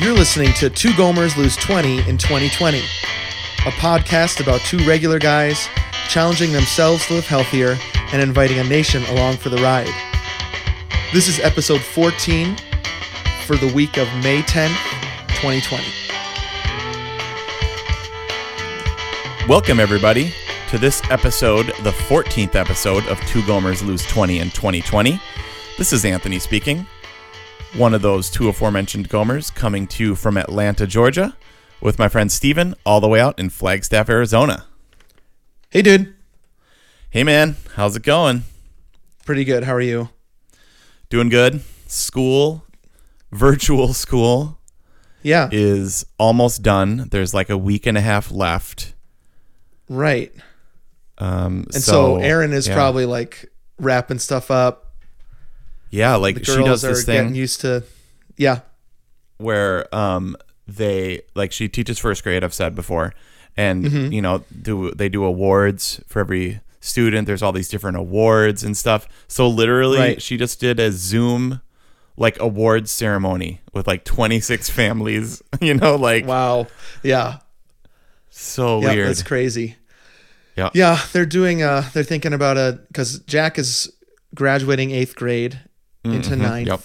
You're listening to Two Gomers Lose 20 in 2020, a podcast about two regular guys challenging themselves to live healthier and inviting a nation along for the ride. This is episode 14 for the week of May 10th, 2020. Welcome, everybody, to this episode, the 14th episode of Two Gomers Lose 20 in 2020. This is Anthony speaking, one of those two aforementioned Gomers coming to you from Atlanta, Georgia, with my friend Steven, all the way out in Flagstaff, Arizona. Hey, dude. Hey, man, how's it going? Pretty good. How are you? Doing good? School, virtual school, Yeah, is almost done. There's like a week and a half left. right. Um, And so, Aaron is yeah. probably like wrapping stuff up. Yeah, like The she does this getting thing. used to. Yeah. where um they like she teaches first grade I've said before and Mm-hmm. you know do they do awards for every student there's all these different awards and stuff so literally Right. she just did a zoom like awards ceremony with like 26 families you know like Wow. Yeah. so Yeah, weird that's crazy. Yeah. Yeah, they're doing uh they're thinking about a cuz Jack is graduating 8th grade into Mhm, ninth, yep.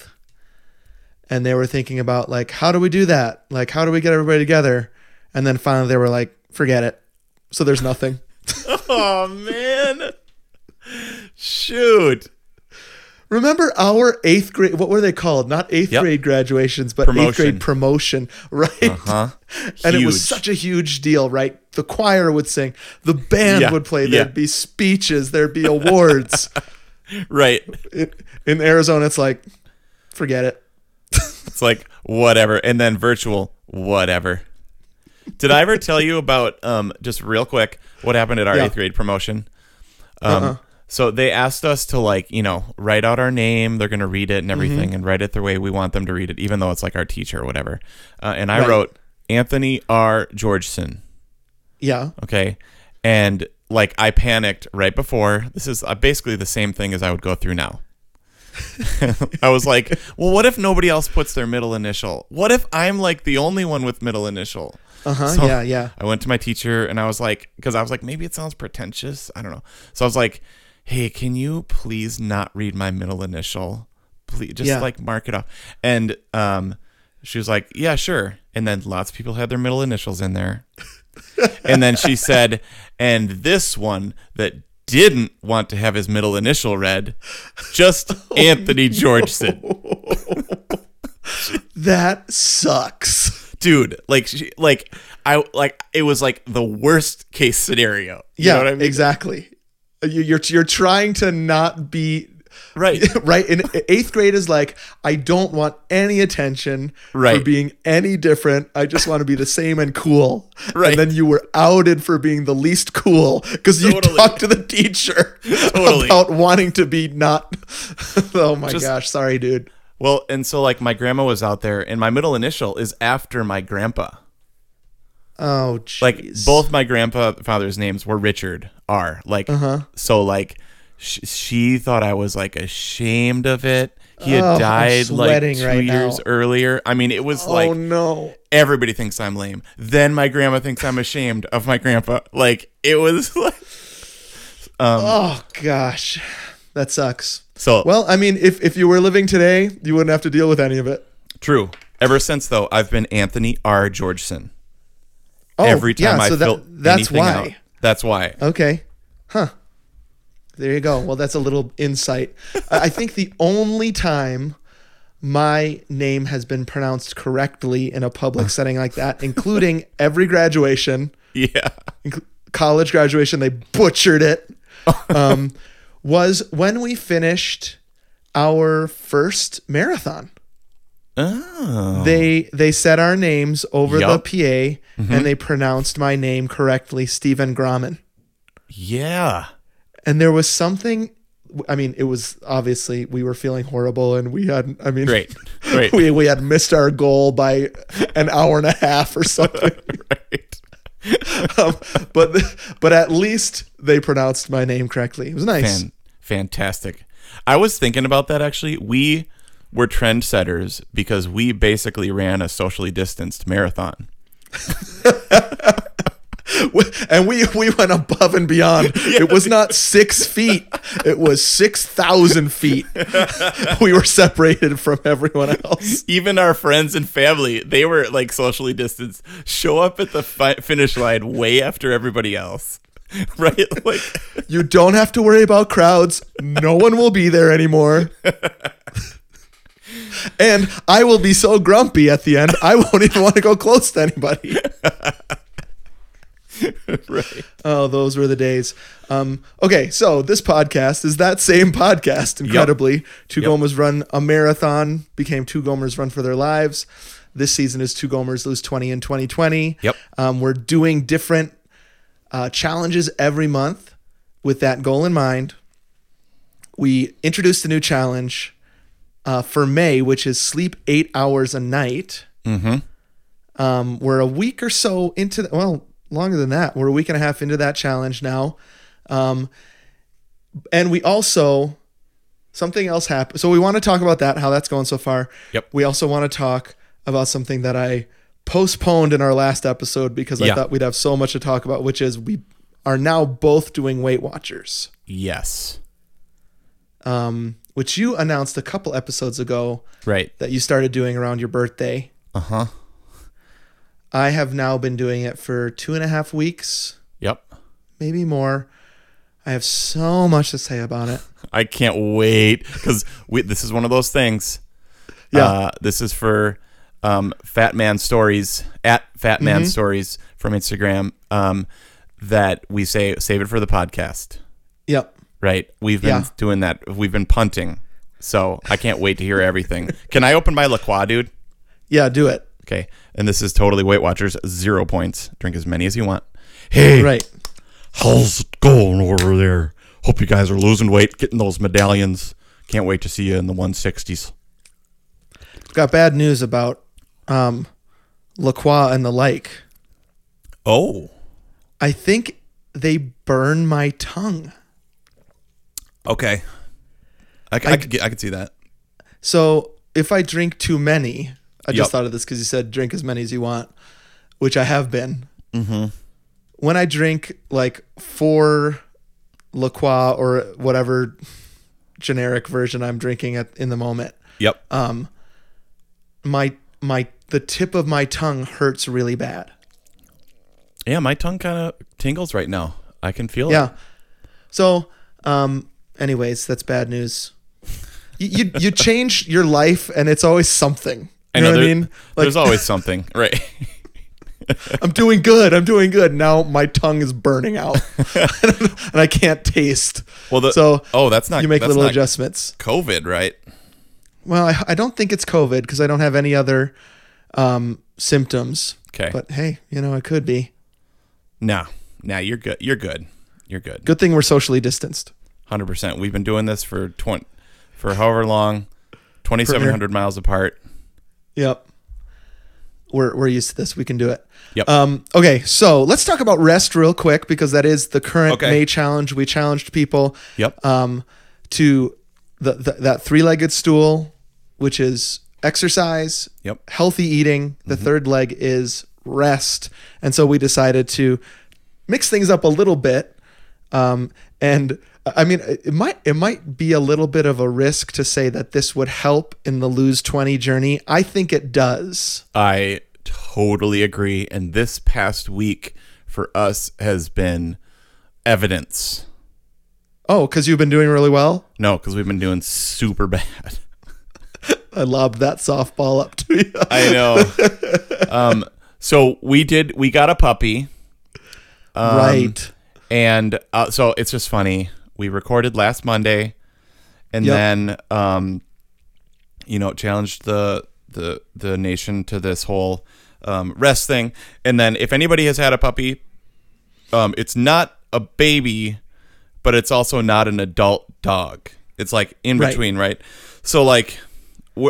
And they were thinking about like how do we do that? Like how do we get everybody together? And then finally they were like forget it. So there's nothing. oh man shoot Remember our 8th grade what were they called? Not 8th Yep. grade graduations, but 8th grade promotion, right? Uh-huh. And it was such a huge deal, right? The choir would sing, the band Yeah, would play, yeah. there'd be speeches, there'd be awards. right in, in Arizona, it's like, forget it. It's like whatever, and then virtual whatever. Did I ever tell you about um just real quick what happened at our Yeah. eighth grade promotion? Um, Uh-uh. so they asked us to like you know write out our name. They're gonna read it and everything, Mm-hmm. and write it the way we want them to read it, even though it's like our teacher or whatever. Uh, and I Right. wrote Anthony R. Georgeson. Yeah. Okay, and like I panicked right before. This is uh, basically the same thing as I would go through now. I was like, well, what if nobody else puts their middle initial? What if I'm like the only one with middle initial? Uh huh. So- yeah. Yeah. I went to my teacher and I was like, because I was like, maybe it sounds pretentious. I don't know. So I was like, hey, can you please not read my middle initial? Please just Yeah. like mark it off. And um, she was like, yeah, sure. And then lots of people had their middle initials in there. And then she said, and this one that didn't want to have his middle initial read, just oh, Anthony Georgeson. That sucks. Dude, like, she, like, I, like, it was like the worst case scenario. You Yeah. know what I mean? Exactly. You're you're trying to not be Right. right. In eighth grade is like I don't want any attention for Right. being any different. I just want to be the same and cool. Right. And then you were outed for being the least cool because you Totally. talked to the teacher Totally. about wanting to be not. oh my Just- gosh! Sorry, dude. Well, and so like my grandma was out there, and my middle initial is after my grandpa. Oh, jeez. Like both my grandfather's names were Richard R. Like Uh-huh. so, like sh- she thought I was like ashamed of it. He had Oh, died like two right years now. earlier. I mean, it was like, Oh like no. everybody thinks I'm lame. Then my grandma thinks I'm ashamed of my grandpa. Like it was like um, Oh gosh, that sucks. so. Well, I mean, if if you were living today, you wouldn't have to deal with any of it. true. Ever since though, I've been Anthony R. Georgeson. Oh, Every time yeah, I so that, that's why. out. That's why. Okay. Huh. There you go. Well, that's a little insight. I think the only time my name has been pronounced correctly in a public setting like that, including every graduation, Yeah. college graduation, they butchered it, um, was when we finished our first marathon. Oh. They they said our names over Yup. the PA and they pronounced my name correctly, Stephen Grommen. Yeah. And there was something i mean it was obviously we were feeling horrible and we had i mean Great. Great. we, we had missed our goal by an hour and a half or something right. um, but but at least they pronounced my name correctly it was nice Fan, fantastic. I was thinking about that actually. We were trendsetters because we basically ran a socially distanced marathon. and we we went above and beyond. It was not six feet; it was six thousand feet. we were separated from everyone else. Even our friends and family, they were like socially distanced, show up at the fi- finish line way after everybody else. Right? Like, You don't have to worry about crowds. No one will be there anymore. and I will be so grumpy at the end, I won't even want to go close to anybody. right. Oh, those were the days. Um, okay, so this podcast is that same podcast, incredibly. Two Yep. Gomers run a marathon, became Two Gomers run for their lives. This season is Two Gomers lose 20 in 2020. Yep. Um, we're doing different uh, challenges every month with that goal in mind. We introduced a new challenge uh, for May, which is sleep eight hours a night. Mm-hmm. Um, we're a week or so into the, well, longer than that. We're a week and a half into that challenge now. Um, and we also something else happened. So we want to talk about that, how that's going so far. Yep. We also want to talk about something that I postponed in our last episode because I Yeah. thought we'd have so much to talk about, which is we are now both doing Weight Watchers, Yes. um, which you announced a couple episodes ago Right. that you started doing around your birthday. Uh huh. I have now been doing it for two and a half weeks. Yep. maybe more. I have so much to say about it. I can't wait because this is one of those things. Yeah. Uh, this is for um, Fat Man Stories at Fat Man Mm-hmm. Stories from Instagram. Um, that we say save it for the podcast. Yep. Right. We've been Yeah. doing that. We've been punting. So I can't wait to hear everything. Can I open my La Croix, dude? Yeah, do it. Okay. And this is totally Weight Watchers. Zero points. Drink as many as you want. Hey, Right. how's it going over there? Hope you guys are losing weight, getting those medallions. Can't wait to see you in the 160s. Got bad news about um La Croix and the like. Oh. I think they burn my tongue. Okay. I, I, I- could get, I could see that. So if I drink too many, I just Yep. thought of this because you said drink as many as you want, which I have been. Mm-hmm. When I drink like four La Croix or whatever generic version I'm drinking at in the moment, Yep. um, my my the tip of my tongue hurts really bad. Yeah, my tongue kind of tingles right now. I can feel it. Yeah. So, um, anyways, that's bad news. You, you you change your life and it's always something. You know, what I mean? Like there's always something, right? I'm doing good. I'm doing good. Now my tongue is burning out and I can't taste. Well, the, So oh, that's not you make little adjustments. COVID, right? Well, I, I don't think it's COVID because I don't have any other um, symptoms. Okay. But hey, you know, it could be. No, no, you're good. You're good. You're good. Good thing we're socially distanced. Hundred percent. We've been doing this for twenty, for however long, twenty seven hundred miles apart. Yep. We're we're used to this. We can do it. Yep. Um, okay, so let's talk about rest real quick because that is the current Okay. May challenge. We challenged people Yep. um, to the, the that three-legged stool, which is exercise, Yep. healthy eating. The third leg is rest, and so we decided to mix things up a little bit. Um, and I mean, it might it might be a little bit of a risk to say that this would help in the lose twenty journey. I think it does. I totally agree. And this past week for us has been evidence. Oh, because you've been doing really well. No, because we've been doing super bad. I lobbed that softball up to you. I know. um, so we did. We got a puppy. Um, right. And uh, so it's just funny. We recorded last Monday, and Yep. then um, you know challenged the the the nation to this whole um, rest thing. And then if anybody has had a puppy, um, it's not a baby, but it's also not an adult dog. It's like in between, right? So like,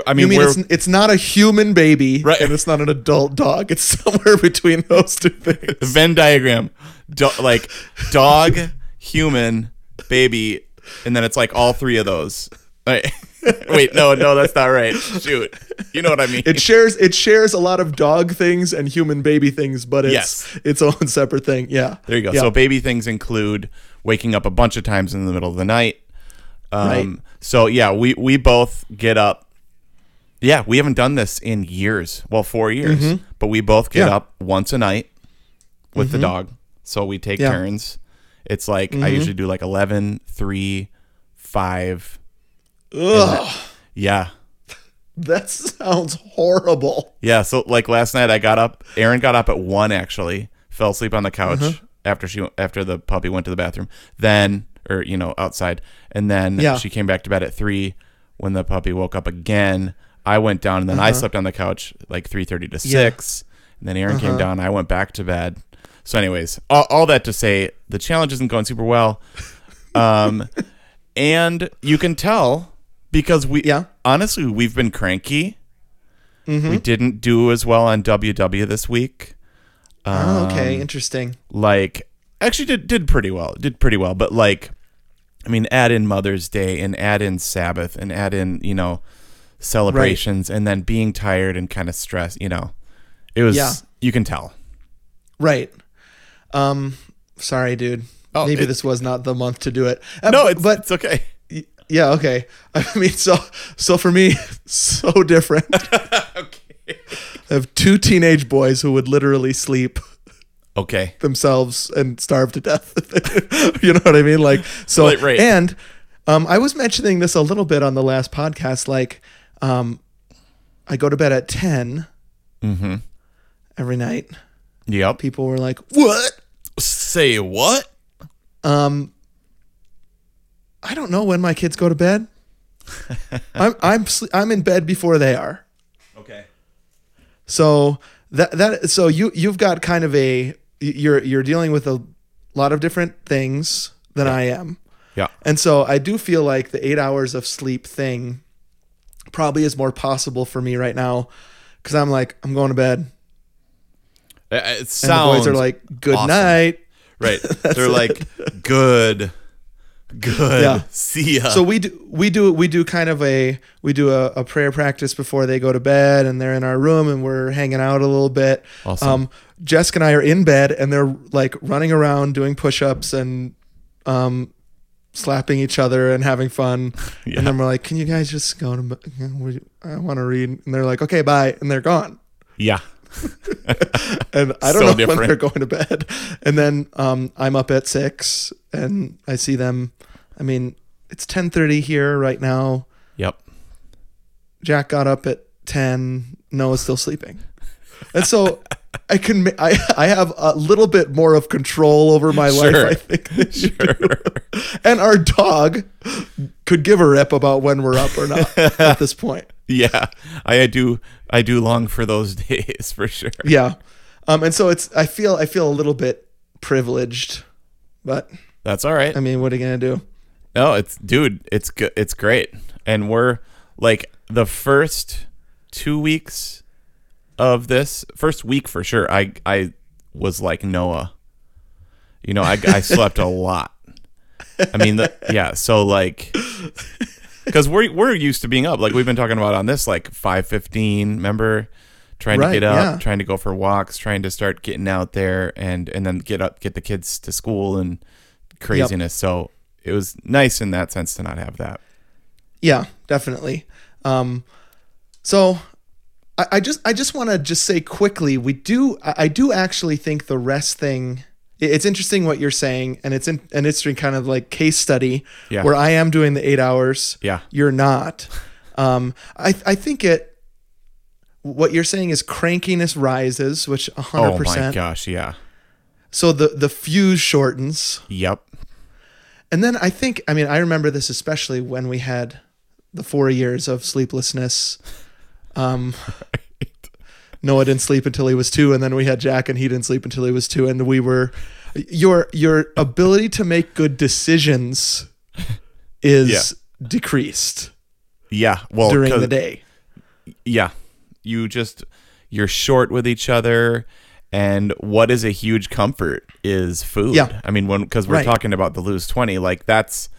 I mean, You mean we're it's, it's not a human baby, Right. and it's not an adult dog. It's somewhere between those two things. Venn diagram, Do- like dog, human, baby, and then it's like all three of those. Right. Wait, no, no, that's not right. Shoot. You know what I mean? It shares it shares a lot of dog things and human baby things, but it's Yes. its own separate thing. Yeah. There you go. Yeah. So baby things include waking up a bunch of times in the middle of the night. Um, Right. So yeah, we we both get up. Yeah, we haven't done this in years. Well, four years, but we both get Mm-hmm. Yeah. Mm-hmm. up once a night with the dog. So we take Yeah. Mm-hmm. turns. It's like I usually do like 11, 3, 5. Ugh, Yeah. that sounds horrible. Yeah, so like last night I got up. Aaron got up at one actually, fell asleep on the couch Uh-huh. after she after the puppy went to the bathroom. Then or you know outside, and then Yeah. she came back to bed at three. When the puppy woke up again, I went down and then I slept on the couch like three thirty to Uh-huh. Yeah. six. And then Aaron came down. I went back to bed. So, anyways, all, all that to say, the challenge isn't going super well. Um, and you can tell because we Yeah. honestly we've been cranky. We didn't do as well on WW this week. oh, okay, Um, interesting. Like actually did did pretty well. Did pretty well, but like I mean add in Mother's Day and add in Sabbath and add in, you know, celebrations and then being tired and kind of stressed, you know. It was Yeah. you can tell. Right. Um sorry, dude. Oh, Maybe it- this was not the month to do it. Uh, No, it's but it's okay. yeah, okay. I mean, so so for me, so different. okay. I have two teenage boys who would literally sleep Okay. themselves and starve to death. you know what I mean? Like so. Right, right. And um, I was mentioning this a little bit on the last podcast. Like, um, I go to bed at 10 Mm-hmm. every night. Yep. People were like, "What?" Say what? Um, I don't know when my kids go to bed. I'm I'm I'm in bed before they are. Okay. So that that so you you've got kind of a you're you're dealing with a lot of different things than I am. Yeah. And so I do feel like the 8 hours of sleep thing probably is more possible for me right now cuz I'm like I'm going to bed. Uh, It And sounds the boys are like good awesome. night. right. They're like good, good. Yeah. See ya. So we do we do we do kind of a we do a, a prayer practice before they go to bed and they're in our room and we're hanging out a little bit. Awesome. Um, Jessica and I are in bed and they're like running around doing push-ups and um, slapping each other and having fun. Yeah. And then we're like, "Can you guys just go to bed? I want to read." And they're like, "Okay, bye," and they're gone. yeah. And I don't So know different. when they're going to bed. And then um, I'm up at six and I see them. I mean, it's ten thirty here right now. Yep. Jack got up at 10. Noah's still sleeping. And so I can I I have a little bit more of control over my Sure. life I think do. And our dog could give a rip about when we're up or not at this point. Yeah. I, I do. I do long for those days for sure. Yeah. Um and so it's I feel I feel a little bit privileged, but That's all right. I mean, what are you going to do? No, it's dude, it's good. It's great, and we're like the first two weeks of this first week for sure. I I was like Noah. You know, I I slept a lot. I mean, the, yeah. So like, because we're we're used to being up. Like we've been talking about on this, like five fifteen. Remember, trying Right, to get up, yeah. trying to go for walks, trying to start getting out there, and and then get up, get the kids to school and craziness. So it was nice in that sense to not have that. Yeah, definitely. Um, so I, I just I just want to just say quickly, we do I, I do actually think the rest thing. It's interesting what you're saying, and it's in, an interesting kind of like case study Yeah. where I am doing the eight hours. Yeah. you're not. Um, I I think it. What you're saying is crankiness rises, which hundred Oh my gosh, yeah. So the the fuse shortens, Yep. and then I think, I mean, I remember this especially when we had the four years of sleeplessness. Um, Noah didn't sleep until he was two, and then we had Jack, and he didn't sleep until he was two, and we were your your ability to make good decisions is decreased Yeah. Well, during the day. yeah. You just you're short with each other and what is a huge comfort is food. Yeah. I mean when because we're Right. talking about the lose 20 like that's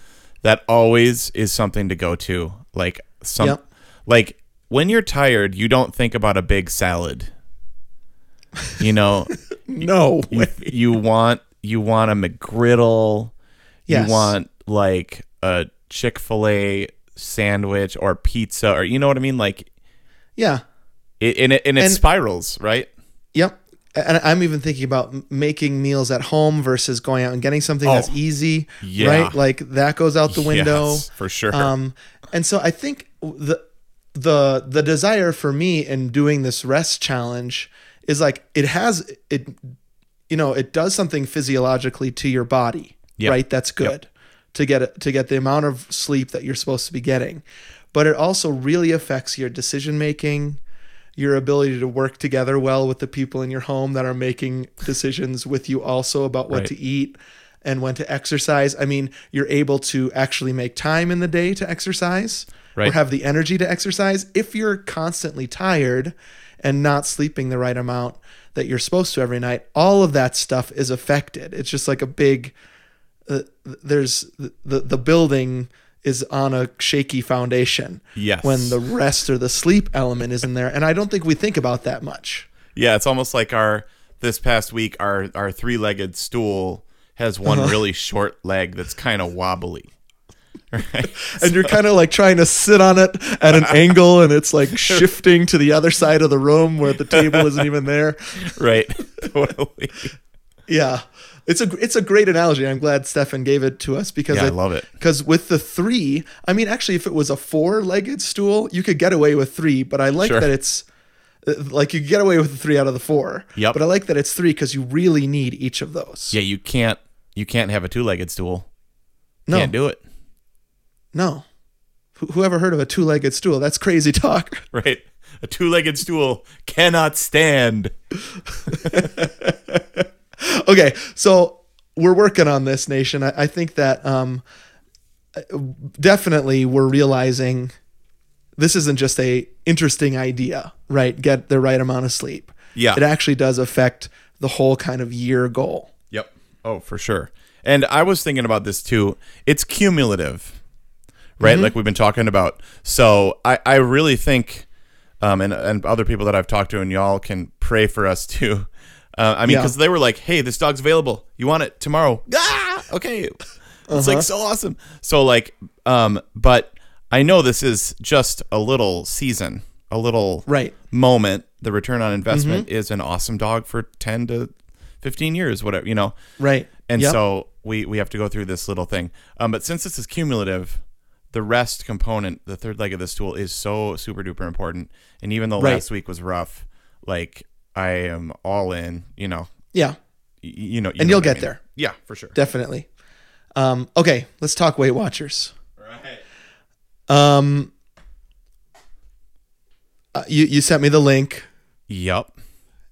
that always is something to go to. Like some Yep. like when you're tired, you don't think about a big salad. You know, No you, you want you want a McGriddle. Yes. You want like a Chick Fil A sandwich or pizza, or you know what I mean. Like Yeah. it, and it and it And- spirals, right? Yep. And I'm even thinking about making meals at home versus going out and getting something that's Oh, easy, yeah. right? Like that goes out the window. Yes, for sure. Um, and so I think the the the desire for me in doing this rest challenge is like it has it you know it does something physiologically to your body Yep. right that's good to get it to get the amount of sleep that you're supposed to be getting but it also really affects your decision making your ability to work together well with the people in your home that are making decisions with you also about what Right. to eat and when to exercise. I mean, you're able to actually make time in the day to exercise or have the energy to exercise. If you're constantly tired and not sleeping the right amount that you're supposed to every night, all of that stuff is affected. It's just like a big uh, there's the the building is on a shaky foundation Yes. when the rest or the sleep element is in there and i don't think we think about that much Yeah, it's almost like our this past week our our three legged stool has one Uh-huh. really short leg that's kind of wobbly. Right? and you're kind of like trying to sit on it at an angle and it's like shifting to the other side of the room where the table isn't even there right. totally. yeah it's a it's a great analogy i'm glad stefan gave it to us because Yeah, I love it. because with the three i mean actually if it was a four-legged stool you could get away with three but i like Sure. that it's uh, like you get away with the three out of the four Yep. but i like that it's three because you really need each of those Yeah, you can't you can't have a two legged stool. no Can't do it. no Who- whoever heard of a two-legged stool that's crazy talk Right. A two legged stool cannot stand. okay, so we're working on this nation. I, I think that um, definitely we're realizing this isn't just a interesting idea, right? Get the right amount of sleep. Yeah. it actually does affect the whole kind of year goal. Oh, for sure. And I was thinking about this too. It's cumulative, right? Like we've been talking about. So I, I really think, um, and, and other people that I've talked to, and y'all can pray for us too. Uh, I mean, Yeah. because they were like, hey, this dog's available. You want it tomorrow? Ah, okay. It's like so awesome. So, like, um, but I know this is just a little season, a little Right. moment. The return on investment is an awesome dog for 10 to 15 years, whatever, you know. Right. And Yep. so we we have to go through this little thing. Um, but since this is cumulative, the rest component, the third leg of this stool, is so super duper important. And even though Right. last week was rough, like I am all in. You know, yeah, y- you know, you And know you'll what I get mean. there. Yeah, for sure. definitely. Um, okay, let's talk Weight Watchers. Right. Um, uh, you you sent me the link. Yep.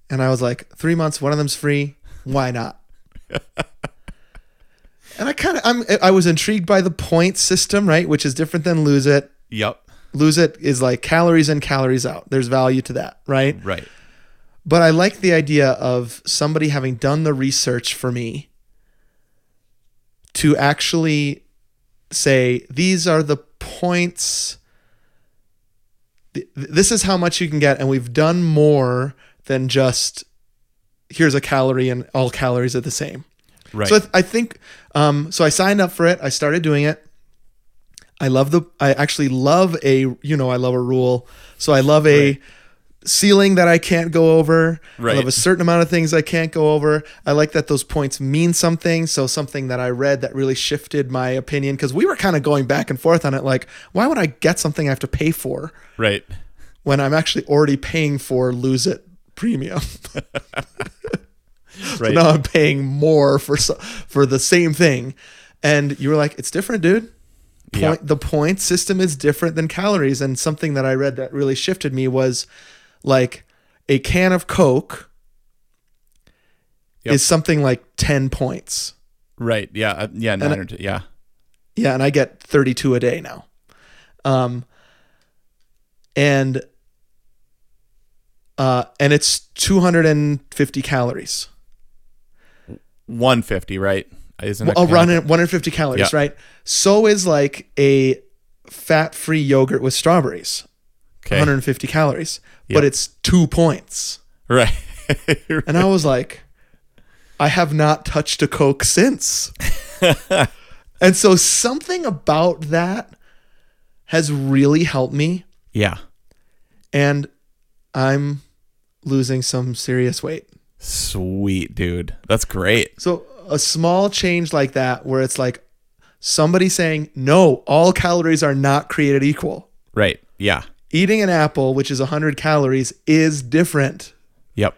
And I was like, three months, one of them's free. Why not? and I kind of, I'm, I was intrigued by the point system, right? Which is different than lose it. Yep. Lose it is like calories in, calories out. There's value to that, right? Right. But I like the idea of somebody having done the research for me to actually say, these are the points. This is how much you can get. And we've done more than just here's a calorie and all calories are the same. Right. So I, th- I think, um, so I signed up for it. I started doing it. I love the, I actually love a, you know, I love a rule. So I love a Right. ceiling that I can't go over. Right. I love a certain amount of things I can't go over. I like that those points mean something. So something that I read that really shifted my opinion because we were kind of going back and forth on it. Like, why would I get something I have to pay for right. when I'm actually already paying for lose it premium? Right. now I'm paying more for so- for the same thing. And you were like, it's different, dude. Point, Yeah. The point system is different than calories. And something that I read that really shifted me was like a can of Coke Yep. is something like 10 points. Right. Yeah. uh, yeah. Nine I- or two. Yeah. Yeah, and I get 32 a day now. Um and uh and it's 250 calories. 150. Right. Isn't run of- 150 calories, Yeah. right? So is like a fat-free yogurt with strawberries, Okay. 150 calories, Yep. but it's two points. Right. And I was like, I have not touched a Coke since. and so something about that has really helped me. yeah. And I'm losing some serious weight. Sweet, dude. That's great. So a small change like that, where it's like somebody saying, no, all calories are not created equal. Right. Yeah. Eating an apple, which is 100 calories, is different Yep.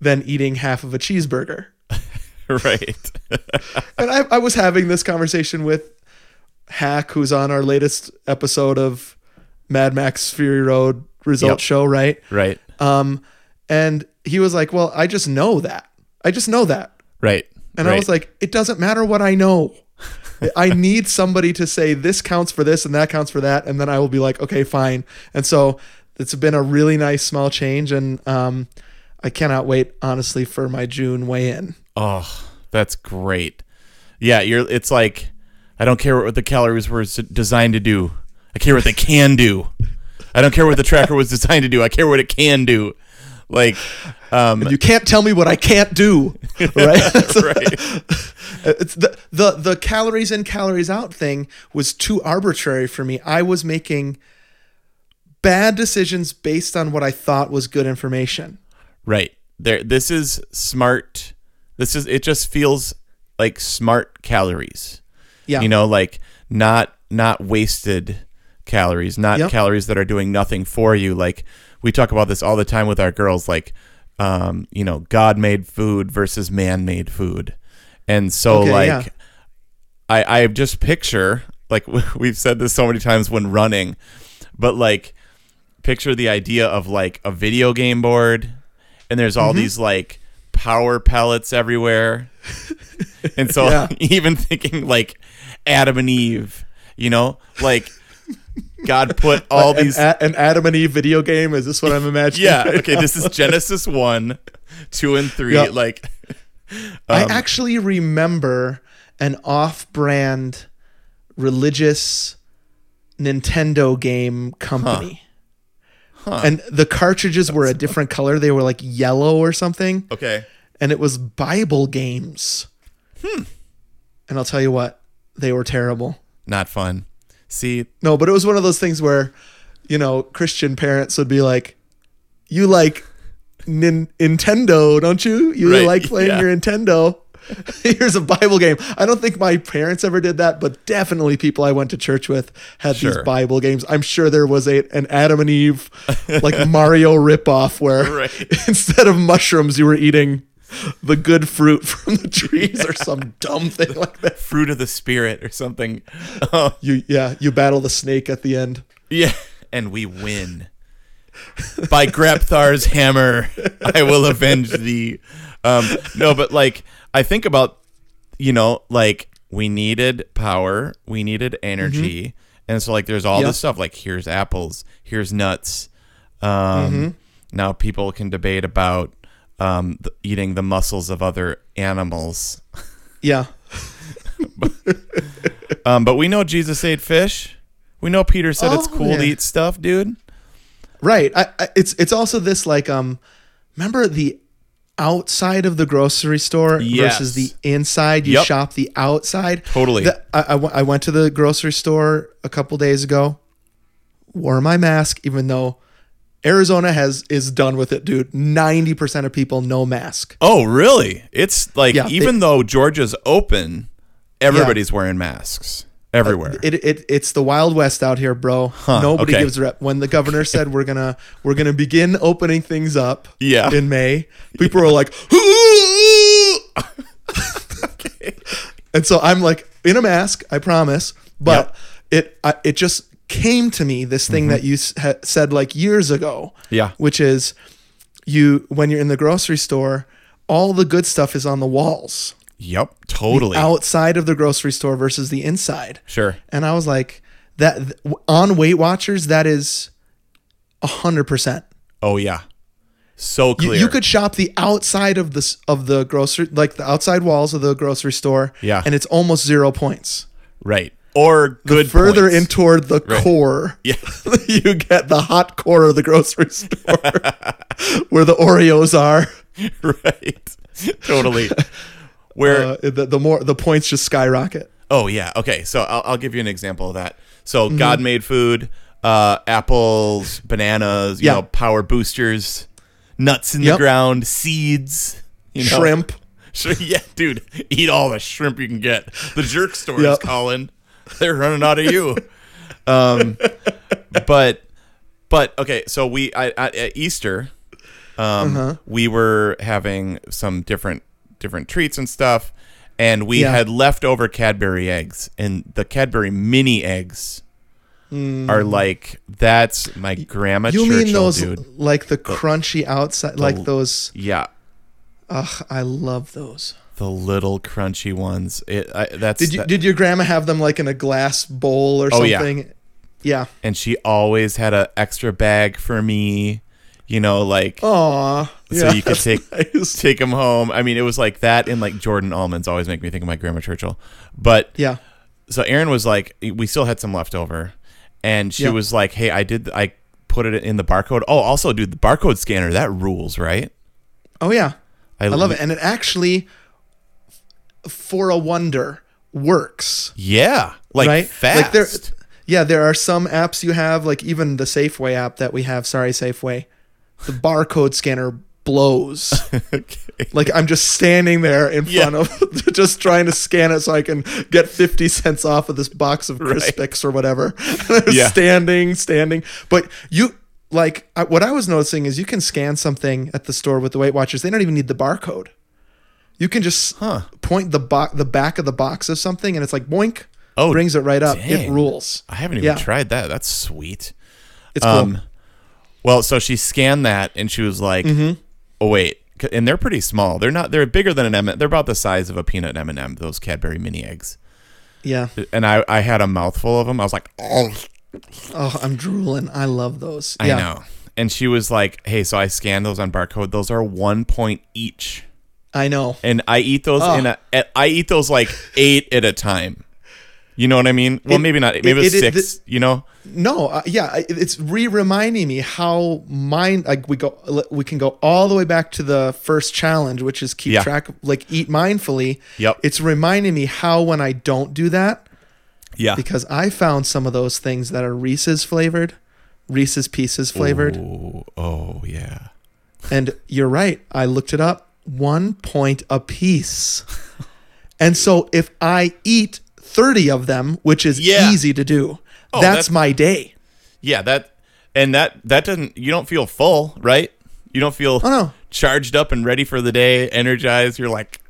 than eating half of a cheeseburger. right. and I, I was having this conversation with Hack, who's on our latest episode of Mad Max Fury Road result Yep. show, right? right. Um, and he was like, "Well, I just know that. I just know that." Right. And I was like, "It doesn't matter what I know. I need somebody to say this counts for this and that counts for that, and then I will be like, okay, fine." And so it's been a really nice small change, and um, I cannot wait, honestly, for my June weigh-in. Oh, that's great. Yeah, you're. It's like I don't care what the calories were designed to do. I care what they can do. I don't care what the tracker was designed to do. I care what it can do. Like, um, You can't tell me what I can't do, right? That's right. it's the, the the calories in calories out thing was too arbitrary for me i was making bad decisions based on what i thought was good information Right. There this is smart. This is it just feels like smart calories. yeah You know, like not not wasted calories, not Yep. calories that are doing nothing for you. Like we talk about this all the time with our girls like um, you know, God made food versus man made food. And so Okay, like yeah. I I just picture like we've said this so many times when running, but like picture the idea of like a video game board and there's Mm-hmm. all these like power pellets everywhere. and so Yeah. even thinking like Adam and Eve, you know, like God put all an, these a- an adam and eve video game is this what i'm imagining Yeah, right okay, now? this is Genesis 1, 2 and 3 Yeah. like i um, actually remember an off-brand religious nintendo game company and the cartridges were a different color they were like yellow or something okay. and it was Bible games. Hmm. And I'll tell you what, they were terrible. Not fun. See, No, but it was one of those things where, you know, Christian parents would be like, "You like nin- Nintendo, don't you? You Right, like playing yeah. your Nintendo." Here's a Bible game. I don't think my parents ever did that, but definitely people I went to church with had Sure. these Bible games. I'm sure there was a an Adam and Eve like Mario ripoff where Right. instead of mushrooms you were eating the good fruit from the trees or some dumb thing like that. fruit of the spirit or something. Oh, You yeah, you battle the snake at the end. yeah, and we win. By Grabthar's hammer, I will avenge thee. Um, no, but like I think about, you know, like we needed power, we needed energy, and so like there's all Yep. this stuff. Like here's apples, here's nuts. Um, Now people can debate about um, the, eating the muscles of other animals. Yeah. Um, but we know Jesus ate fish. We know Peter said it's Oh, cool to eat stuff, dude. Right. I, I, it's it's also this like um remember the outside of the grocery store Yes. versus the inside you Yep. shop the outside Totally. The- I, I I went to the grocery store a couple days ago wore my mask even though arizona has is done with it dude. 90% of people no mask. Oh, really? It's like Yeah, even though Georgia's open, everybody's wearing masks everywhere. Uh, it, it it's the wild west out here bro. Nobody okay. gives a rep. When the governor said we're gonna we're gonna begin opening things up Yeah. in may people were like and so i'm like in a mask i promise. But it I, it just came to me this thing that you ha- said like years ago Mm-hmm. Yeah. which is you when you're in the grocery store all the good stuff is on the walls yep, totally. outside of the grocery store versus the inside Sure. and I was like, that on Weight Watchers, that is a hundred percent. Oh yeah. So You, clear. you could shop the outside of this of the grocery, like the outside walls of the grocery store, Yeah. and it's almost zero points. right. Or good Further points. in toward the core, Yeah. you get the hot core of the grocery store, where the Oreos are. right. totally. Where Uh, the, the more the points just skyrocket. Oh yeah. Okay. So I'll, I'll give you an example of that. So Mm-hmm. God made food, uh, apples, bananas, you Yeah. know, power boosters, nuts in the ground, seeds, you know. Shrimp. Yeah, dude, eat all the shrimp you can get. The jerk store is calling. They're running out of you. Um, but, but okay. So we I, I, at Easter, um, Uh-huh. we were having some different different treats and stuff, and we Yeah. had leftover Cadbury eggs, and the Cadbury mini eggs are like that's my grandma. Mm. You Churchill, mean those dude? like the crunchy outside, like those? Yeah, Ugh, I love those. The little crunchy ones. It I, that's Did you that- did your grandma have them like in a glass bowl or Oh, yeah. something? Yeah. and she always had an extra bag for me. You know, like Aw. so Yeah, you could take nice. take them home. I mean, it was like that, and like Jordan almonds always make me think of my grandma Churchill. But Yeah. so Aaron was like, we still had some left over, and she Yeah. was like, "Hey, I did, I put it in the barcode. Oh, also, dude, the barcode scanner that rules, right? Oh yeah. I love it, and it actually, for a wonder, works. Yeah, like right? fast. Like there, yeah, there are some apps you have, like even the Safeway app that we have. Sorry, Safeway. The barcode scanner blows. okay. like I'm just standing there in Yeah. front of, just trying to scan it so I can get fifty cents off of this box of Right. Crispix or whatever. Yeah. standing, standing. But you. Like I, what I was noticing is you can scan something at the store with the Weight Watchers. They don't even need the barcode. You can just Huh. point the bo- the back of the box of something, and it's like boink, Oh, brings it right up. It rules. I haven't even Yeah. tried that. That's sweet. It's cool. Um, well, so she scanned that and she was like, Mm-hmm. "Oh wait," and they're pretty small. They're not. They're bigger than an M. They're about the size of a peanut M and m Those Cadbury mini eggs. yeah. And I, I had a mouthful of them. I was like, "Oh, Oh, I'm drooling. I love those. I yeah. know." And she was like, "Hey, so I scanned those on barcode. Those are one point each, I know. and I eat those Oh. in a. at- I eat those like eight at a time. You know what I mean? Well, It- maybe not. Maybe it- it- it- six. you know? No, uh, yeah, it's re-reminding me how mind like we go we can go all the way back to the first challenge, which is keep Yeah. track like eat mindfully. Yep. It's reminding me how when I don't do that Yeah. because I found some of those things that are Reese's flavored, Reese's Pieces flavored, Ooh, oh yeah. and you're right. I looked it up. One point a piece. and so if I eat 30 of them, which is Yeah. easy to do, Oh, that's that's- my day. Yeah, that and that that doesn't you don't feel full, right? You don't feel Oh, no. charged up and ready for the day, energized. You're like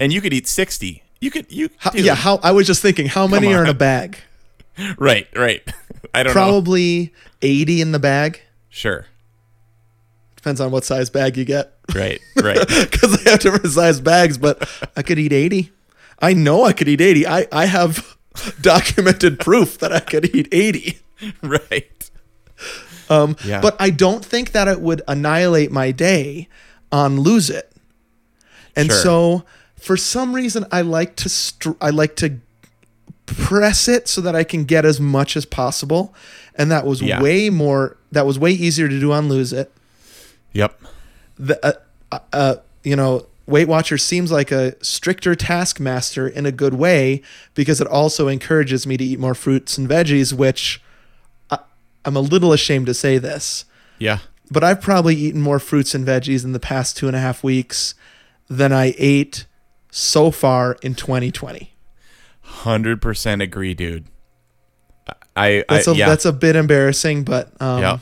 and you could eat 60. You could you How, yeah, how I was just thinking how many are in a bag? Right, right. I don't know. Probably 80 in the bag. Sure. Depends on what size bag you get. Right, right. Because they have different size bags, but I could eat 80. I know I could eat 80. I, I have documented proof that I could eat 80. right. Um, Yeah. But I don't think that it would annihilate my day on lose it. And Sure. so for some reason I like to str- I like to press it so that I can get as much as possible. And that was Yeah. way more that was way easier to do on lose it. Yep. The uh, uh, uh, you know, Weight Watchers seems like a stricter taskmaster in a good way because it also encourages me to eat more fruits and veggies, which I, I'm a little ashamed to say this, Yeah. but I've probably eaten more fruits and veggies in the past two and a half weeks than I ate so far in 2020. 100% agree, dude. I, I That's a yeah. that's a bit embarrassing, but um, yeah.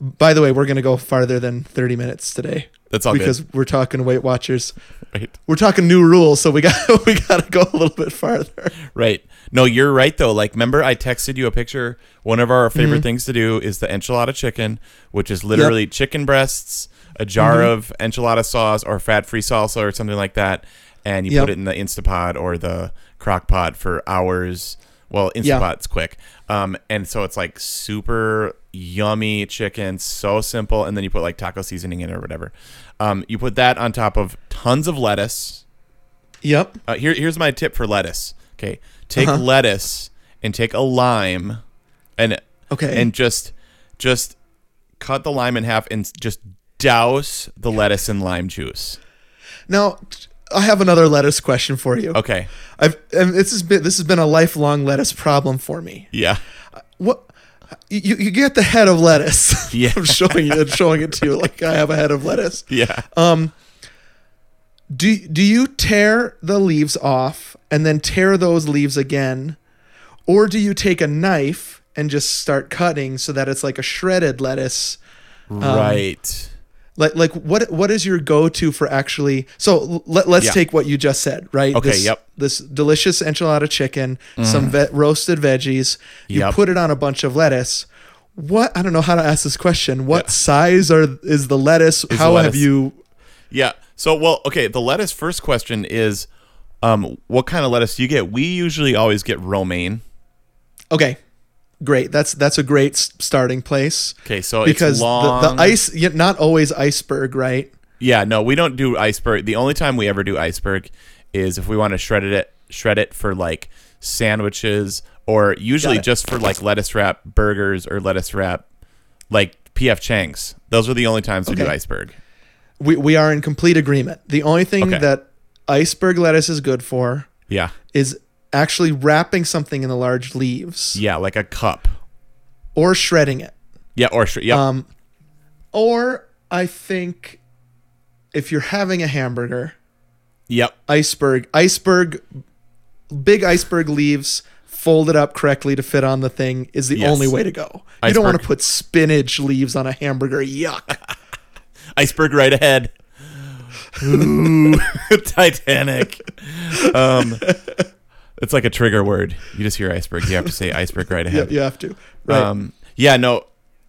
By the way, we're gonna go farther than 30 minutes today That's all because good. we're talking Weight Watchers. Right. We're talking new rules, so we got we got to go a little bit farther. Right. No, you're right though. Like, remember I texted you a picture. One of our favorite Mm-hmm. things to do is the enchilada chicken, which is literally chicken breasts, a jar Mm-hmm. of enchilada sauce or fat-free salsa or something like that, and you Yep. put it in the Instapot or the crock pot for hours. Well, Yeah. Instapot's quick. Um, and so it's like super yummy chicken, so simple, and then you put like taco seasoning in it or whatever. Um, you put that on top of tons of lettuce. Yep. Uh, here, here's my tip for lettuce. Okay, take Uh-huh. lettuce and take a lime, and Okay. and just just cut the lime in half and just douse the lettuce in lime juice. now, I have another lettuce question for you. Okay. I've and this has been this has been a lifelong lettuce problem for me. Yeah. What you you get the head of lettuce. Yeah. I'm showing you showing it to you like I have a head of lettuce. Yeah. Um Do do you tear the leaves off and then tear those leaves again, or do you take a knife and just start cutting so that it's like a shredded lettuce? right. Like like what what is your go to for actually? So let, let's Yeah. take what you just said, right? Okay, This, yep. Mm. This delicious enchilada chicken, some ve- roasted veggies. You Yep. put it on a bunch of lettuce. What I don't know how to ask this question. What size are is the lettuce? the how have lettuce. you? Yeah. So, well, okay. The lettuce first question is, um, what kind of lettuce do you get? We usually always get romaine. Okay, great. That's that's a great starting place. Okay, so because it's long. the, the ice not always iceberg right Yeah, no, we don't do iceberg. The only time we ever do iceberg is if we want to shred it, shred it for like sandwiches, or usually just for like lettuce wrap burgers or lettuce wrap, like PF Chang's. Those are the only times we do iceberg. we, we are in complete agreement the only thing Okay. that iceberg lettuce is good for Yeah, is actually wrapping something in the large leaves yeah, like a cup. or shredding it Yeah, or sh- yeah, um or i think if you're having a hamburger yep, iceberg iceberg big iceberg leaves folded up correctly to fit on the thing is the Yes. only way to go you don't want to put spinach leaves on a hamburger yuck iceberg right ahead. Ooh, Titanic. Um, it's like a trigger word. You just hear iceberg. You have to say iceberg right yeah, ahead. you have to right Um, yeah, no,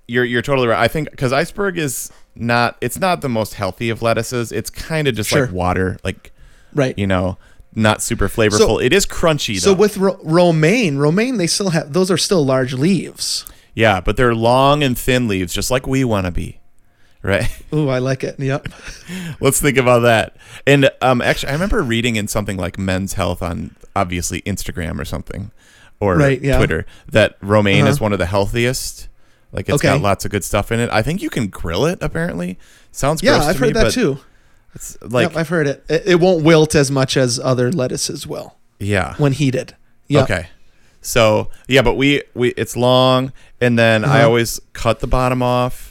you're you're totally right. I think because iceberg is not it's not the most healthy of lettuces. It's kind of just Sure. like water, like right you know, not super flavorful. So- it is crunchy though. So with ro- romaine, romaine, they still have those are still large leaves. yeah, but they're long and thin leaves, just like we want to be, right? Ooh, I like it. Yep. Let's think about that. And um, actually, I remember reading in something like Men's Health on obviously Instagram or something, or Right, yeah. Twitter, that romaine Uh-huh. is one of the healthiest. Like it's Okay. got lots of good stuff in it. I think you can grill it. Apparently, sounds Yeah, gross I've to me, heard that too. It's like yep, I've heard it. it. It won't wilt as much as other lettuces will yeah. when heated. Yeah. Okay. So yeah, but we we it's long, and then I Uh-huh. always cut the bottom off,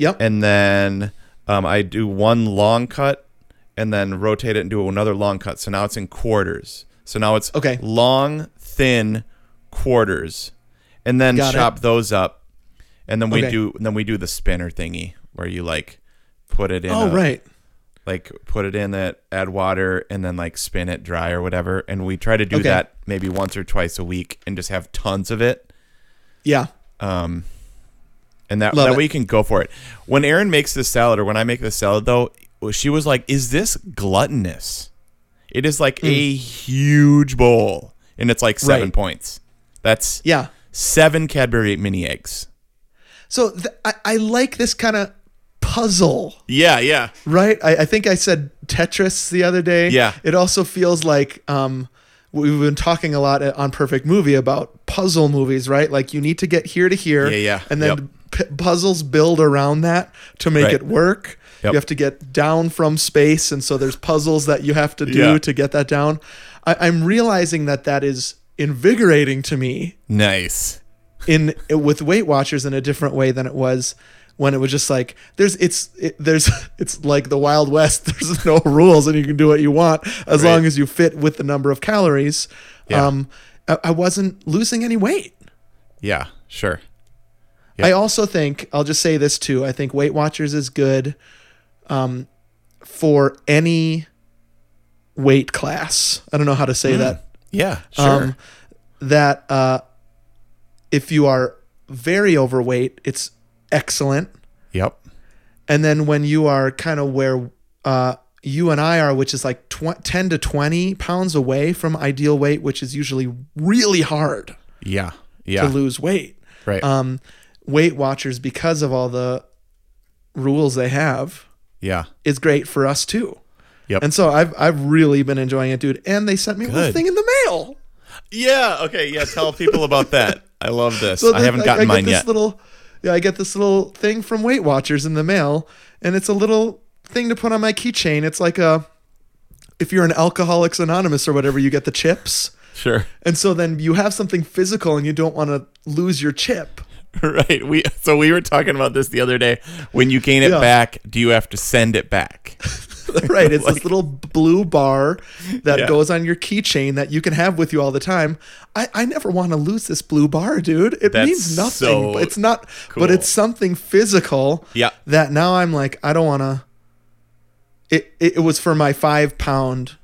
Yep. and then um, I do one long cut, and then rotate it and do another long cut. So now it's in quarters. So now it's Okay. long, thin quarters, and then Got it. chop those up, and then we Okay. do then we do the spinner thingy where you like put it in. oh a- right. Like put it in that add water, and then like spin it dry or whatever. And we try to do Okay. that maybe once or twice a week, and just have tons of it. Yeah. Um, and that Love that it. way you can go for it. When Erin makes this salad, or when I make the salad, though, she was like, "Is this gluttonous?" It is like a huge bowl, and it's like seven. Right. points. That's Yeah. seven Cadbury mini eggs. So th- I, I like this kind of puzzle, Yeah, yeah, right? I, I think I said Tetris the other day. Yeah. It also feels like um, we've been talking a lot on Perfect Movie about puzzle movies, right? Like you need to get here to here. Yeah, yeah. And then Yep. P- puzzles build around that to make Right. it work. Yep. You have to get down from space, and so there's puzzles that you have to do Yeah. to get that down. I, I'm realizing that that is invigorating to me nice. in with Weight Watchers in a different way than it was when it was just like there's it's it, there's it's like the Wild West. There's no rules and you can do what you want as Right. long as you fit with the number of calories. Yeah. Um, I, I wasn't losing any weight. Yeah, sure. I also think I'll just say this too. I think Weight Watchers is good um, for any weight class. I don't know how to say that. Yeah, sure. Um, that uh, if you are very overweight, it's excellent. yep. And then when you are kind of where uh, you and I are, which is like tw- 10 to 20 pounds away from ideal weight, which is usually really hard Yeah. Yeah. to lose weight. Right. Um, Weight Watchers, because of all the rules they have, yeah. is great for us too. Yep. And so I've I've really been enjoying it, dude. And they sent me a thing in the mail. Yeah. Okay. Yeah. Tell people about that. I love this. So I haven't gotten I get mine this yet. Little, yeah, I get this little thing from Weight Watchers in the mail, and it's a little thing to put on my keychain. It's like a, if you're an Alcoholics Anonymous or whatever, you get the chips, sure. and so then you have something physical, and you don't want to lose your chip. Right. We so we were talking about this the other day. When you gain it Yeah. back, do you have to send it back? right, it's this little blue bar that Yeah. goes on your keychain that you can have with you all the time. I, I never want to lose this blue bar, dude. It That's means nothing. so but it's not, cool. but it's something physical. Yeah. that now I'm like, I don't want to. It, it it was for my five pound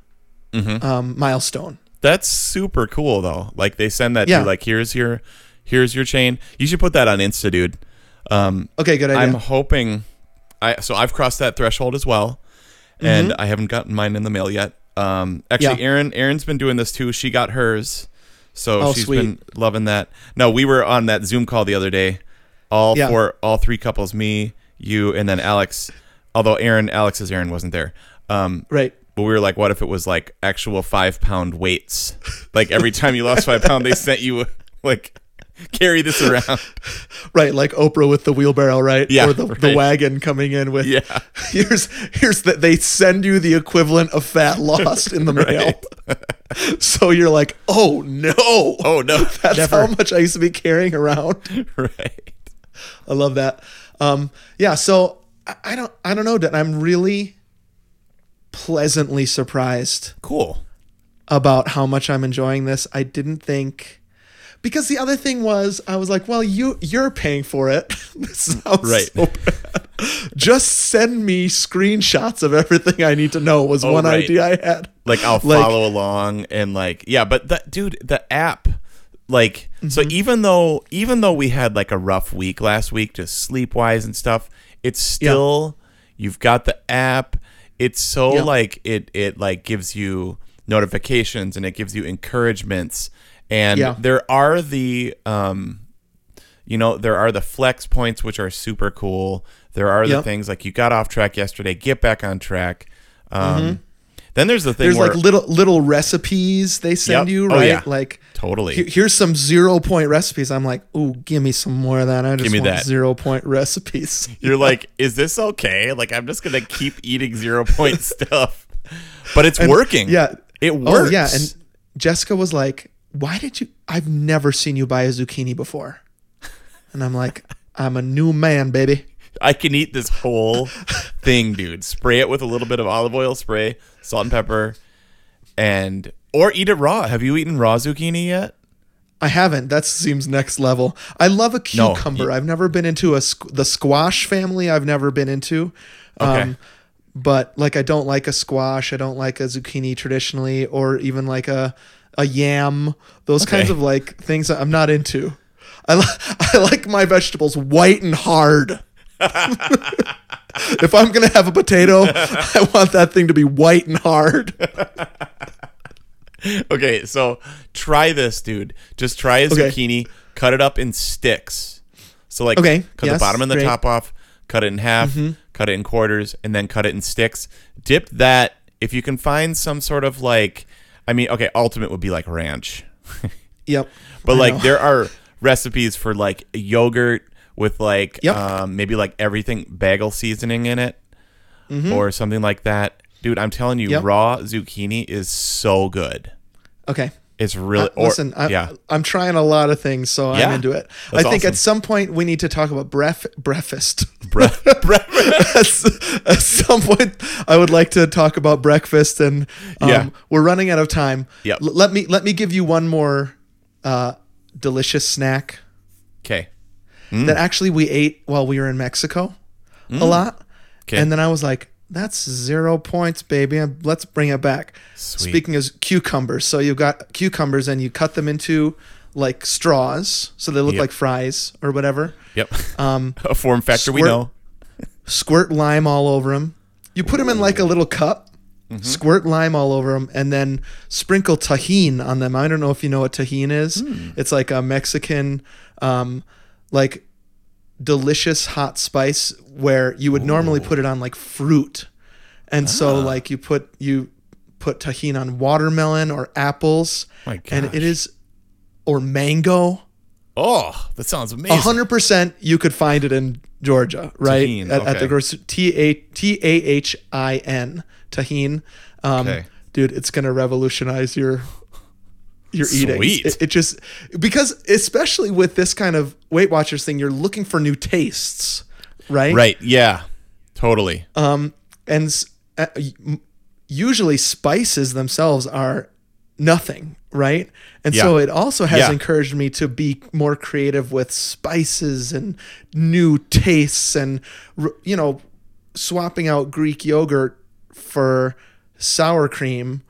Mm-hmm. um, milestone. That's super cool though. Like they send that Yeah. to like here's your here's your chain. You should put that on Insta, dude. Um, Okay, good idea. I'm hoping. I so I've crossed that threshold as well, and I haven't gotten mine in the mail yet. Um, actually, Mm-hmm. Yeah. Erin Erin's been doing this too. She got hers, so Oh, she's sweet. been loving that. No, we were on that Zoom call the other day. All Yeah. four, all three couples, me, you, and then Alex. Although Aaron, Alex's Aaron wasn't there. Um, right. but we were like, what if it was like actual five pound weights? Like every time you lost five pound, they sent you like carry this around. Right, like Oprah with the wheelbarrow, right? Yeah, or the, the wagon coming in with. Yeah. Here's here's that they send you the equivalent of fat lost in the mail. so you're like, oh no, Oh no, that's never. how much I used to be carrying around. right. I love that. Um, yeah, so I, I don't I don't know. Dan. I'm really pleasantly surprised Cool. about how much I'm enjoying this. I didn't think because the other thing was I was like, well, you you're paying for it. this sounds Right. so bad. Just send me screenshots of everything I need to know was Oh, one right. idea I had. Like I'll Like- follow along and like yeah, but that dude, the app, like so Mm-hmm. even though even though we had like a rough week last week, just sleep wise and stuff, it's still you've got the app. It's so Yeah. like it it like gives you notifications and it gives you encouragements and Yeah. there are the um you know there are the flex points which are super cool there are the Yep. things like you got off track yesterday get back on track um then there's the thing Mm-hmm. There's where like little little recipes they send Yep. you, Oh, right? yeah. Like totally "Here- here's some zero point recipes. I'm like, ooh, give me some more of that. I just me want that. zero point recipes. you're like is this okay like i'm just gonna keep eating zero point stuff but it's working yeah. it works Oh yeah, and Jessica was like, "Why did you? I've never seen you buy a zucchini before." And I'm like, "I'm a new man, baby." i can eat this whole thing dude spray it with a little bit of olive oil spray salt and pepper and or eat it raw have you eaten raw zucchini yet I haven't. That seems next level. I love a No, cucumber. you- I've never been into a squ- the squash family. I've never been into. Okay. Um, but like, I don't like a squash. I don't like a zucchini traditionally, or even like a a yam. Those kinds of like things that I'm not into. I li- I like my vegetables white and hard. if I'm gonna have a potato, I want that thing to be white and hard. Okay, so try this, dude. Just try a Okay. zucchini, cut it up in sticks. So like Okay, cut yes, the bottom and the great. Mm-hmm. top off, cut it in half, cut it in quarters, and then cut it in sticks. Dip that if you can find some sort of like I mean, okay, ultimate would be like ranch. Yep. But I like know. there are recipes for like yogurt with like Yep. um, maybe like everything bagel seasoning in it or something like that. Dude, I'm telling you, Mm-hmm. Yep. raw zucchini is so good. Okay. It's really Uh, or, listen, I, yeah. I'm trying a lot of things, so Yeah. I'm into it. I think awesome. at some point we need to talk about bref- breakfast. Bre- bre- at, at some point, I would like to talk about breakfast, and um, Yeah. we're running out of time. Yep. L- let me let me give you one more uh, delicious snack Okay. that actually we ate while we were in Mexico a lot, Mm. Okay. and then I was like. That's zero points, baby. Let's bring it back. Sweet. Speaking of cucumbers, so you've got cucumbers and you cut them into like straws, so they look Yep. like fries or whatever. Yep. Um, a form factor we squirt- know. squirt lime all over them. You put them in like a little cup, Mm-hmm. squirt lime all over them, and then sprinkle Tajín on them. I don't know if you know what Tajín is. Hmm. It's like a Mexican, um, like delicious hot spice where you would normally put it on like fruit, and Ah. so like you put you put Tajín on watermelon or apples, and it is or mango. Oh, that sounds A amazing. hundred percent, you could find it in Georgia, right? Tajín, at, at the okay. grocery T A T A H I N Tajín. Um, Okay. Dude, it's gonna revolutionize your your eating. Sweet. It, it just because especially with this kind of Weight Watchers thing, you're looking for new tastes, right? Right. Yeah. Totally. Um, and uh, usually spices themselves are nothing, right? And so it also has Yeah. encouraged me to be more creative with spices and new tastes and you know swapping out Greek yogurt for sour cream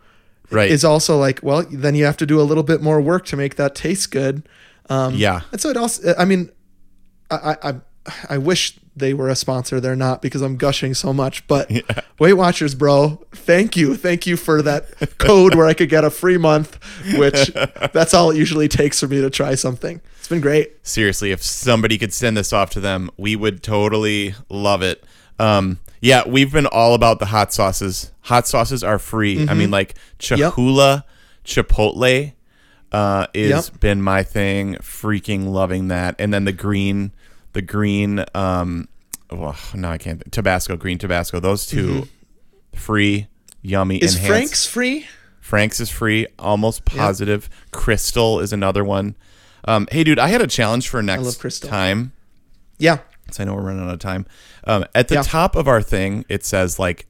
right. is also like well then you have to do a little bit more work to make that taste good. Um, yeah. and so it also, I mean, I, I, I wish they were a sponsor. They're not because I'm gushing so much. But Weight Watchers, bro, thank you, thank you for that code where I could get a free month. Which that's all it usually takes for me to try something. It's been great. Seriously, if somebody could send this off to them, we would totally love it. Um, yeah, we've been all about the hot sauces. Hot sauces are free. I Mm-hmm. mean, like Cholula, Chipotle, uh, is Yep. been my thing. Freaking loving that. And then the green, the green, um, oh, no, I can't. Tabasco, green Tabasco. Those 2 free, yummy. Mm-hmm. Is enhanced. Frank's free? Frank's is free, almost positive. Crystal is another one. Um, hey, dude, I had a challenge for next time. Yeah. So I know we're running out of time. Um, at the Yeah. top of our thing, it says like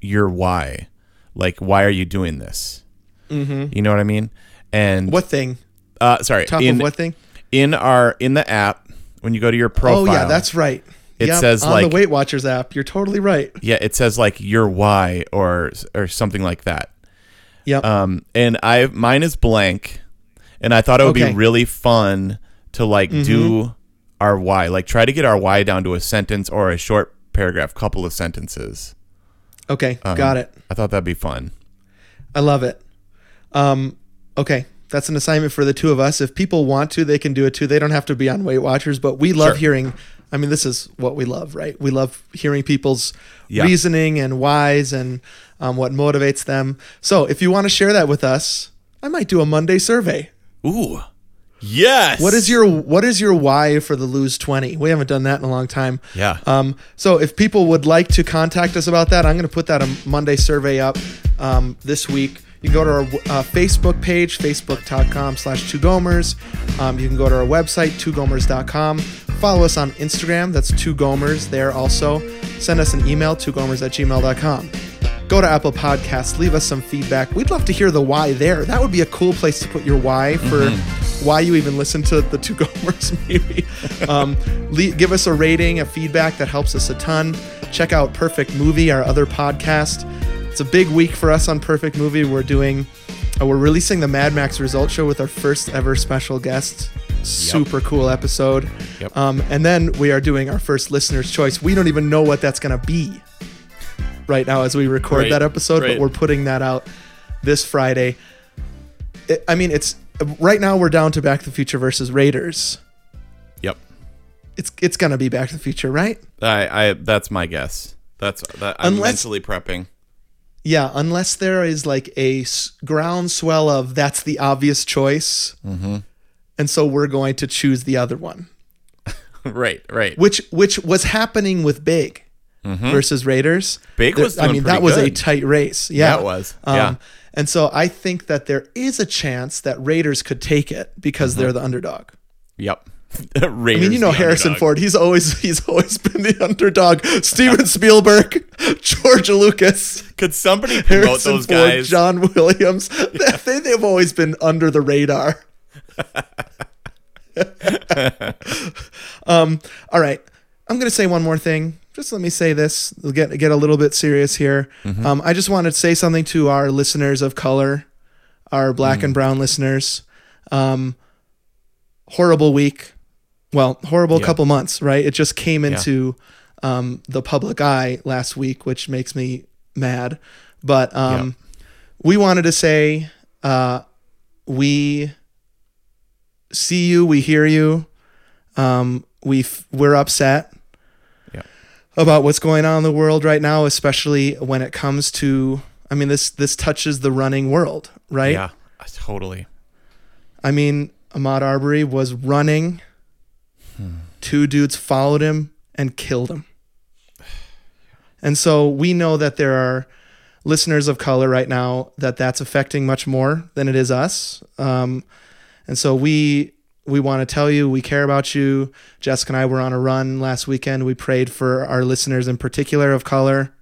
your why, like why are you doing this? Mm-hmm. You know what I mean? And What thing? Uh, sorry, Top in of what thing? in our in the app when you go to your profile. Oh yeah, that's right. It Yep, says, on like- the Weight Watchers app. You're totally right. yeah. It says like your why or or something like that. Yep. um, and I mine is blank, and I thought it would Okay. be really fun to like do our why, like try to get our why down to a sentence or a short paragraph, couple of sentences. okay, um, got it. I thought that'd be fun. I love it. Um, okay, that's an assignment for the two of us. If people want to, they can do it too. They don't have to be on Weight Watchers, but we love Sure. hearing. I mean, this is what we love, right? We love hearing people's Yeah. reasoning and whys and um, what motivates them. So, if you want to share that with us, I might do a Monday survey. Ooh, yes. What is your What is your why for the lose twenty? We haven't done that in a long time. Yeah. Um, so if people would like to contact us about that, I'm going to put that a Monday survey up um, this week. You can go to our uh, Facebook page, facebook.com slash two gomers. Um, you can go to our website, twogomers.com. Follow us on Instagram. That's two gomers there also. Send us an email, twogomers at gmail.com. Go to Apple Podcasts, leave us some feedback. We'd love to hear the why there. That would be a cool place to put your why for why you even listen to the two Gomers, maybe. Um, le- give us a rating, a feedback that helps us a ton. Check out Perfect Movie, our other podcast. It's a big week for us on Perfect Movie. We're doing, uh, we're releasing the Mad Max Result Show with our first ever special guest. Super cool episode. Yep. Um, and then we are doing our first listener's choice. We don't even know what that's going to be right now as we record Right, that episode, right. but we're putting that out this Friday. It, I mean, it's right now we're down to Back to the Future versus Raiders. Yep. It's it's gonna be Back to the Future, right? I, I that's my guess. That's that. I'm Unless- mentally prepping. Yeah, unless there is like a s- groundswell of that's the obvious choice, Mm-hmm. and so we're going to choose the other one, right. Right. which which was happening with Big versus Raiders. Mm-hmm. Big There- was I mean, that was a tight race. Yeah, Yeah, it was. Um, Yeah. And so I think that there is a chance that Raiders could take it because Mm-hmm. they're the underdog. Yep. Raiders, I mean, you know Harrison Ford. He's always he's always been the underdog. Steven Spielberg, George Lucas, Could somebody promote Harrison those Ford, guys? John Williams. They, they've always been under the radar. um. All right. I'm gonna say one more thing. Just let me say this. We'll get get a little bit serious here. Mm-hmm. Um. I just wanted to say something to our listeners of color, our black Mm. and brown listeners. Um. Horrible week. Well, horrible Yeah. couple months, right? It just came into um, the public eye last week, which makes me mad. But um, we wanted to say uh, we see you, we hear you. Um, we f- we're upset Yeah. About what's going on in the world right now, especially when it comes to. I mean, this this touches the running world, right? Yeah, totally. I mean, Ahmaud Arbery was running. Two dudes followed him and killed him. And so we know that there are listeners of color right now that that's affecting much more than it is us. Um, and so we we want to tell you we care about you. Jessica and I were on a run last weekend. We prayed for our listeners in particular of color.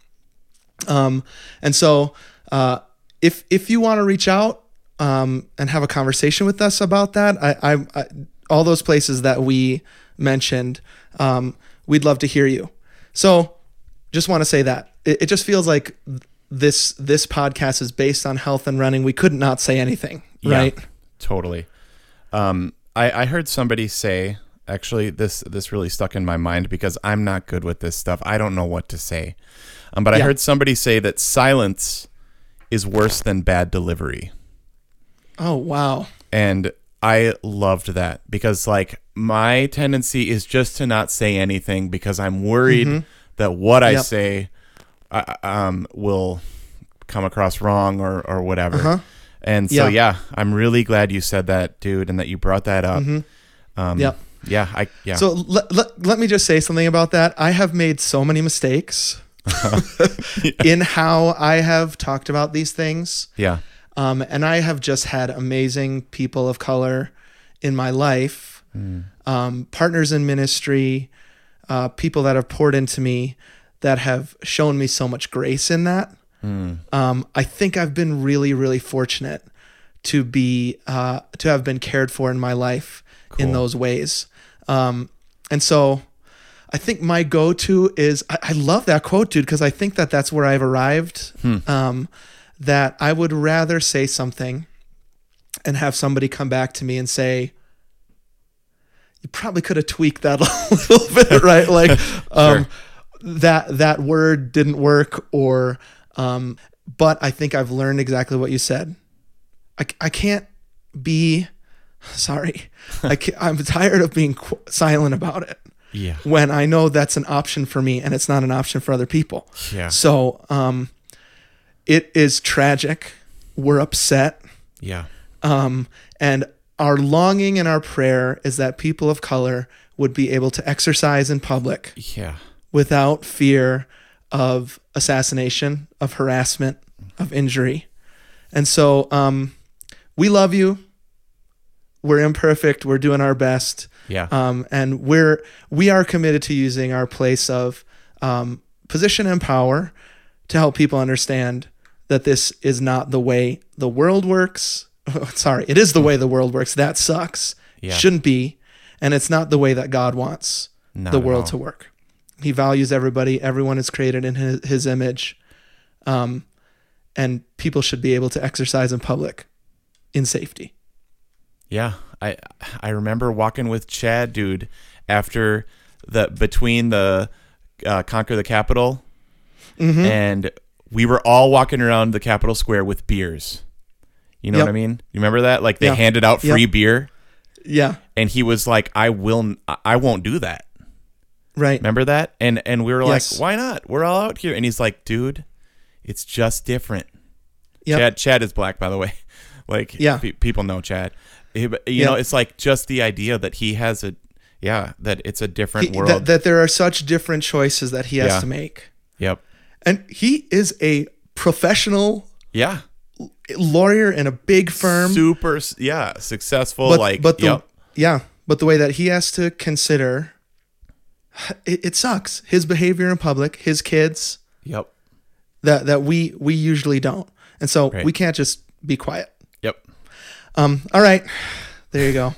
Um, and so uh, if if you want to reach out um, and have a conversation with us about that, I, I, I all those places that we mentioned, um, we'd love to hear you. So just want to say that it, it just feels like this this podcast is based on health and running. We could not say anything, right? Totally. Um, I, I heard somebody say actually this this really stuck in my mind because I'm not good with this stuff. I don't know what to say. Um, but I heard somebody say that silence is worse than bad delivery. Oh wow, And I loved that because like my tendency is just to not say anything because I'm worried that what I Mm-hmm. Yep. say uh, um, will come across wrong or or whatever. Uh-huh. And so Yeah. yeah, I'm really glad you said that, dude, and that you brought that up. Um, Yep. Yeah, I yeah. So let, let, let me just say something about that. I have made so many mistakes in how I have talked about these things. yeah. Um, and I have just had amazing people of color in my life, um, partners in ministry, uh, people that have poured into me that have shown me so much grace in that. Um, I think I've been really, really fortunate to be uh, to have been cared for in my life in those ways. Um, and so I think my go-to is I, I love that quote, dude, because I think that that's where I've arrived. Um, that I would rather say something and have somebody come back to me and say, "You probably could have tweaked that a little bit, right? Like, um, that that word didn't work, or." Um, but I think I've learned exactly what you said. I, I can't be sorry. I can't, I'm tired of being qu- silent about it Yeah. when I know that's an option for me and it's not an option for other people. Yeah. So, um, it is tragic. We're upset. Yeah. Um, and our longing and our prayer is that people of color would be able to exercise in public Yeah. without fear of assassination, of harassment, of injury. And so um, we love you. We're imperfect. We're doing our best. Yeah. Um, and we're we are committed to using our place of um, position and power to help people understand that this is not the way the world works. Sorry, it is the way the world works. That sucks. Yeah. Shouldn't be, and it's not the way that God wants Not the world to work. He values everybody. Everyone is created in his, his image, um, and people should be able to exercise in public in safety. Yeah, I I remember walking with Chad, dude, after the between the uh, conquer the Capitol, Mm-hmm. and we were all walking around the Capitol Square with beers. You know Yep. what I mean? You remember that? Like they Yeah. handed out free Yep. beer, Yeah, and he was like, "I will, I won't do that." Right. Remember that? And and we were Yes. like, "Why not? We're all out here." And he's like, "Dude, it's just different." Yep. Chad Chad is black, by the way. Like, Yeah. pe- people know Chad. He- you Yeah. know, it's like just the idea that he has a, yeah, that it's a different He- world. that, that there are such different choices that he has Yeah. to make, yep. and he is a professional Yeah. lawyer in a big firm. Super. Yeah. Successful. but like. but the, yep. yeah, but the way that he has to consider, it, it sucks. His behavior in public, his kids, Yep. that that we we usually don't, and so Right. we can't just be quiet. Yep. Um. All right, there you go.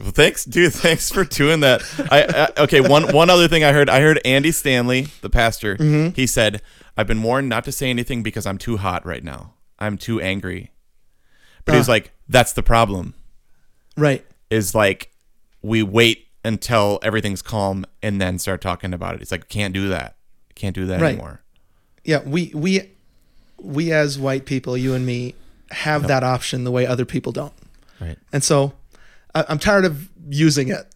Well, thanks, dude. Thanks for doing that. I, I okay. One one other thing I heard. I heard Andy Stanley, the pastor. Mm-hmm. He said, "I've been warned not to say anything because I'm too hot right now. I'm too angry." But he was Ah. like, "That's the problem. Right. Is like we wait until everything's calm and then start talking about it. It's like can't do that. Can't do that Right. anymore. Yeah. We we we as white people, you and me, have that option the way other people don't, Right. and so I, I'm tired of using it.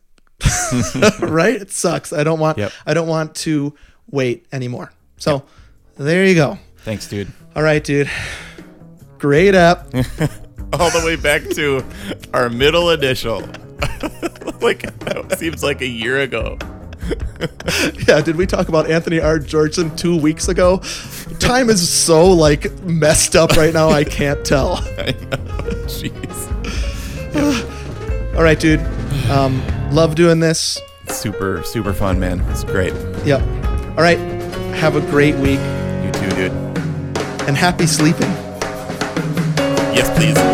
right. It sucks. I don't want. Yep. I don't want to wait anymore. So there you go. Thanks, dude. All right, dude. Great up. All the way back to our middle initial. like that seems like a year ago. yeah, did we talk about Anthony R. Georgeson two weeks ago? Time is so like messed up right now. I can't tell. I know. Jeez. All right, dude. Um, love doing this. Super, super fun, man. It's great. Yep. All right. Have a great week You too, dude. and happy sleeping. Yes, please.